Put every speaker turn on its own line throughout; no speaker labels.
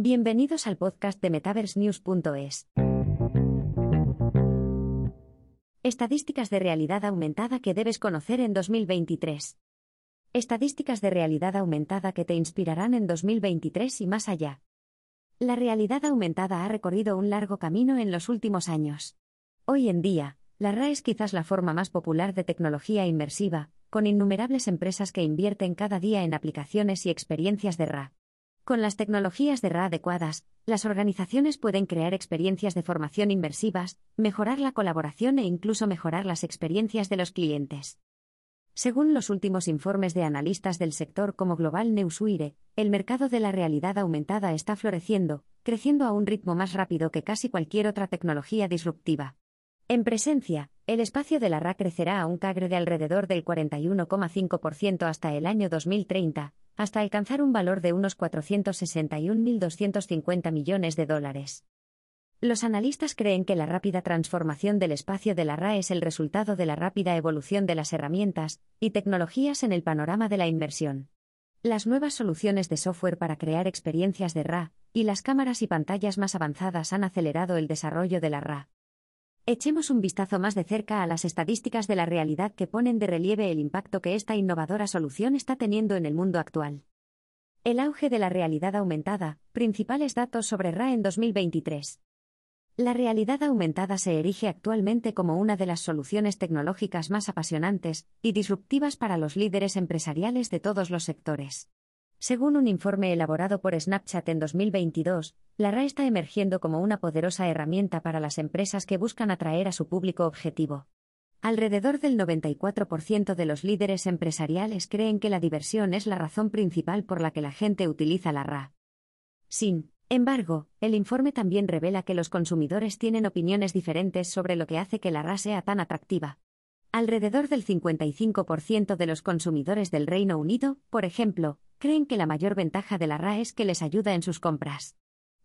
Bienvenidos al podcast de MetaverseNews.es. Estadísticas de realidad aumentada que debes conocer en 2023. Estadísticas de realidad aumentada que te inspirarán en 2023 y más allá. La realidad aumentada ha recorrido un largo camino en los últimos años. Hoy en día, la RA es quizás la forma más popular de tecnología inmersiva, con innumerables empresas que invierten cada día en aplicaciones y experiencias de RA. Con las tecnologías de RA adecuadas, las organizaciones pueden crear experiencias de formación inmersivas, mejorar la colaboración e incluso mejorar las experiencias de los clientes. Según los últimos informes de analistas del sector como Global Newswire, el mercado de la realidad aumentada está floreciendo, creciendo a un ritmo más rápido que casi cualquier otra tecnología disruptiva. En presencia, el espacio de la RA crecerá a un cagre de alrededor del 41,5% hasta el año 2030, hasta alcanzar un valor de unos 461.250 millones de dólares. Los analistas creen que la rápida transformación del espacio de la RA es el resultado de la rápida evolución de las herramientas y tecnologías en el panorama de la inversión. Las nuevas soluciones de software para crear experiencias de RA y las cámaras y pantallas más avanzadas han acelerado el desarrollo de la RA. Echemos un vistazo más de cerca a las estadísticas de la realidad que ponen de relieve el impacto que esta innovadora solución está teniendo en el mundo actual. El auge de la realidad aumentada, principales datos sobre RA en 2023. La realidad aumentada se erige actualmente como una de las soluciones tecnológicas más apasionantes y disruptivas para los líderes empresariales de todos los sectores. Según un informe elaborado por Snapchat en 2022, la RA está emergiendo como una poderosa herramienta para las empresas que buscan atraer a su público objetivo. Alrededor del 94% de los líderes empresariales creen que la diversión es la razón principal por la que la gente utiliza la RA. Sin embargo, el informe también revela que los consumidores tienen opiniones diferentes sobre lo que hace que la RA sea tan atractiva. Alrededor del 55% de los consumidores del Reino Unido, por ejemplo, creen que la mayor ventaja de la RA es que les ayuda en sus compras.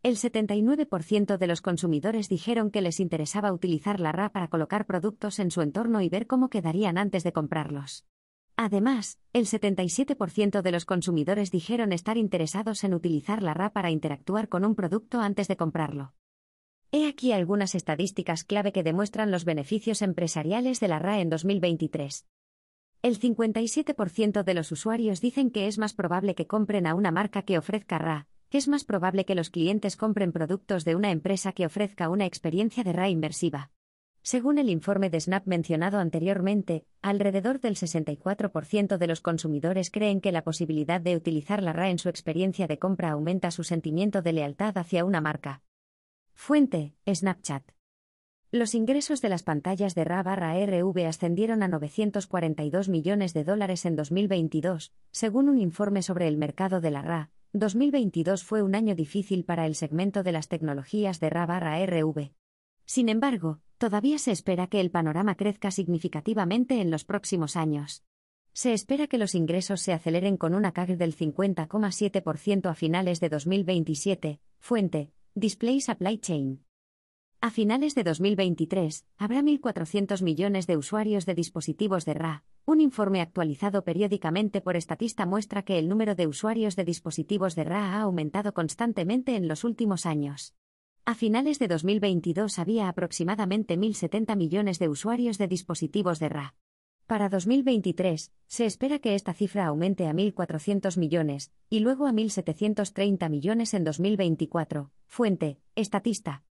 El 79% de los consumidores dijeron que les interesaba utilizar la RA para colocar productos en su entorno y ver cómo quedarían antes de comprarlos. Además, el 77% de los consumidores dijeron estar interesados en utilizar la RA para interactuar con un producto antes de comprarlo. He aquí algunas estadísticas clave que demuestran los beneficios empresariales de la RA en 2023. El 57% de los usuarios dicen que es más probable que compren a una marca que ofrezca RA, que es más probable que los clientes compren productos de una empresa que ofrezca una experiencia de RA inmersiva. Según el informe de Snap mencionado anteriormente, alrededor del 64% de los consumidores creen que la posibilidad de utilizar la RA en su experiencia de compra aumenta su sentimiento de lealtad hacia una marca. Fuente, Snapchat. Los ingresos de las pantallas de RA-RV ascendieron a 942 millones de dólares en 2022, según un informe sobre el mercado de la RA. 2022 fue un año difícil para el segmento de las tecnologías de RA-RV. Sin embargo, todavía se espera que el panorama crezca significativamente en los próximos años. Se espera que los ingresos se aceleren con una CAGR del 50,7% a finales de 2027. Fuente, Display Supply Chain. A finales de 2023, habrá 1.400 millones de usuarios de dispositivos de RA. Un informe actualizado periódicamente por Estatista muestra que el número de usuarios de dispositivos de RA ha aumentado constantemente en los últimos años. A finales de 2022 había aproximadamente 1.070 millones de usuarios de dispositivos de RA. Para 2023, se espera que esta cifra aumente a 1.400 millones, y luego a 1.730 millones en 2024. Fuente, Estatista.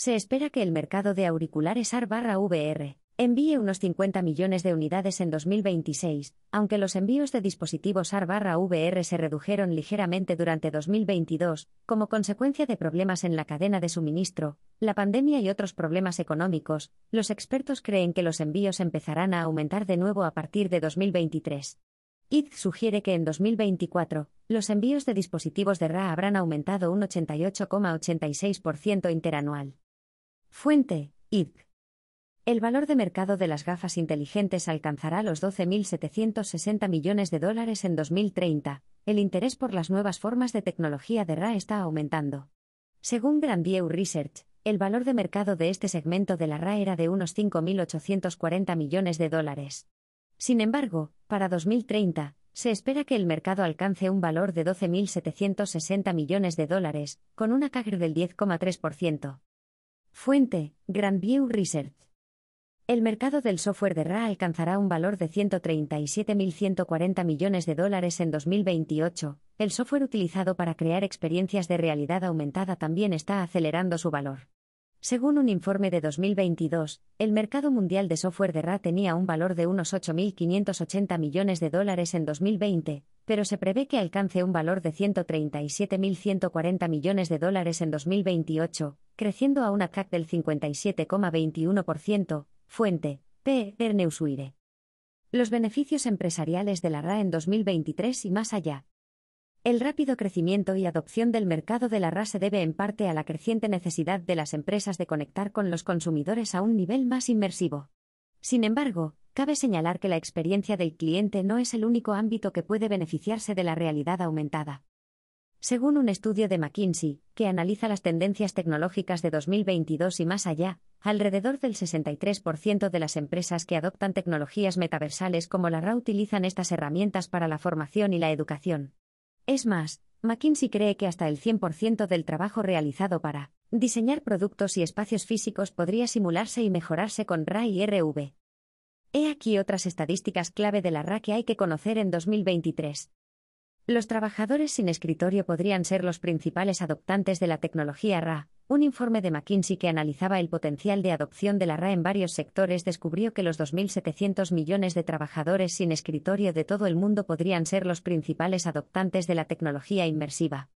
Se espera que el mercado de auriculares AR-VR envíe unos 50 millones de unidades en 2026, aunque los envíos de dispositivos AR-VR se redujeron ligeramente durante 2022, como consecuencia de problemas en la cadena de suministro, la pandemia y otros problemas económicos, los expertos creen que los envíos empezarán a aumentar de nuevo a partir de 2023. ID sugiere que en 2024, los envíos de dispositivos de RA habrán aumentado un 88,86% interanual. Fuente, ID. El valor de mercado de las gafas inteligentes alcanzará los 12.760 millones de dólares en 2030. El interés por las nuevas formas de tecnología de RA está aumentando. Según Grandview Research, el valor de mercado de este segmento de la RA era de unos 5.840 millones de dólares. Sin embargo, para 2030, se espera que el mercado alcance un valor de 12.760 millones de dólares, con una CAGR del 10,3%. Fuente, Grandview Research. El mercado del software de RA alcanzará un valor de 137.140 millones de dólares en 2028. El software utilizado para crear experiencias de realidad aumentada también está acelerando su valor. Según un informe de 2022, el mercado mundial de software de RA tenía un valor de unos 8.580 millones de dólares en 2020, pero se prevé que alcance un valor de 137.140 millones de dólares en 2028, creciendo a una CAC del 57,21%, Fuente, P. Erneusuire. Los beneficios empresariales de la RA en 2023 y más allá. El rápido crecimiento y adopción del mercado de la RA se debe en parte a la creciente necesidad de las empresas de conectar con los consumidores a un nivel más inmersivo. Sin embargo, cabe señalar que la experiencia del cliente no es el único ámbito que puede beneficiarse de la realidad aumentada. Según un estudio de McKinsey, que analiza las tendencias tecnológicas de 2022 y más allá, alrededor del 63% de las empresas que adoptan tecnologías metaversales como la RA utilizan estas herramientas para la formación y la educación. Es más, McKinsey cree que hasta el 100% del trabajo realizado para diseñar productos y espacios físicos podría simularse y mejorarse con RA y RV. He aquí otras estadísticas clave de la RA que hay que conocer en 2023. Los trabajadores sin escritorio podrían ser los principales adoptantes de la tecnología RA. Un informe de McKinsey que analizaba el potencial de adopción de la RA en varios sectores descubrió que los 2.700 millones de trabajadores sin escritorio de todo el mundo podrían ser los principales adoptantes de la tecnología inmersiva.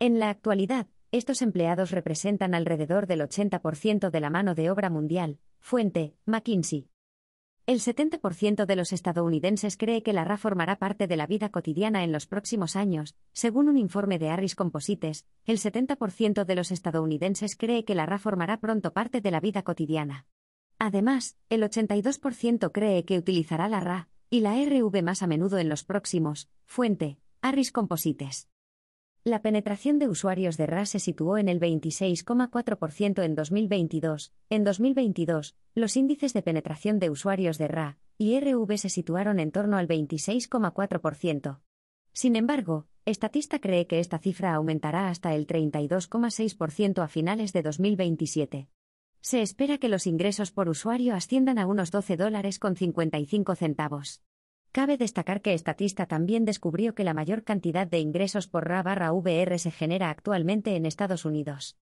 En la actualidad, estos empleados representan alrededor del 80% de la mano de obra mundial. Fuente, McKinsey. El 70% de los estadounidenses cree que la RA formará parte de la vida cotidiana en los próximos años. Según un informe de Harris Composites, el 70% de los estadounidenses cree que la RA formará pronto parte de la vida cotidiana. Además, el 82% cree que utilizará la RA y la RV más a menudo en los próximos. Fuente: Harris Composites. La penetración de usuarios de RA se situó en el 26,4% en 2022. En 2022, los índices de penetración de usuarios de RA y RV se situaron en torno al 26,4%. Sin embargo, Estatista cree que esta cifra aumentará hasta el 32,6% a finales de 2027. Se espera que los ingresos por usuario asciendan a unos 12 dólares con 55 centavos. Cabe destacar que Estatista también descubrió que la mayor cantidad de ingresos por RA barra VR se genera actualmente en Estados Unidos.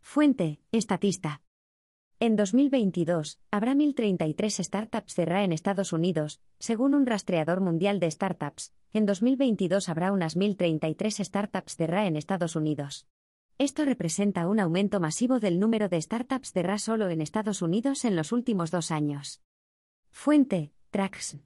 Fuente, Estatista. En 2022, habrá 1.033 startups de RA en Estados Unidos, según un rastreador mundial de startups. En 2022 habrá unas 1.033 startups de RA en Estados Unidos. Esto representa un aumento masivo del número de startups de RA solo en Estados Unidos en los últimos dos años. Fuente, Trax.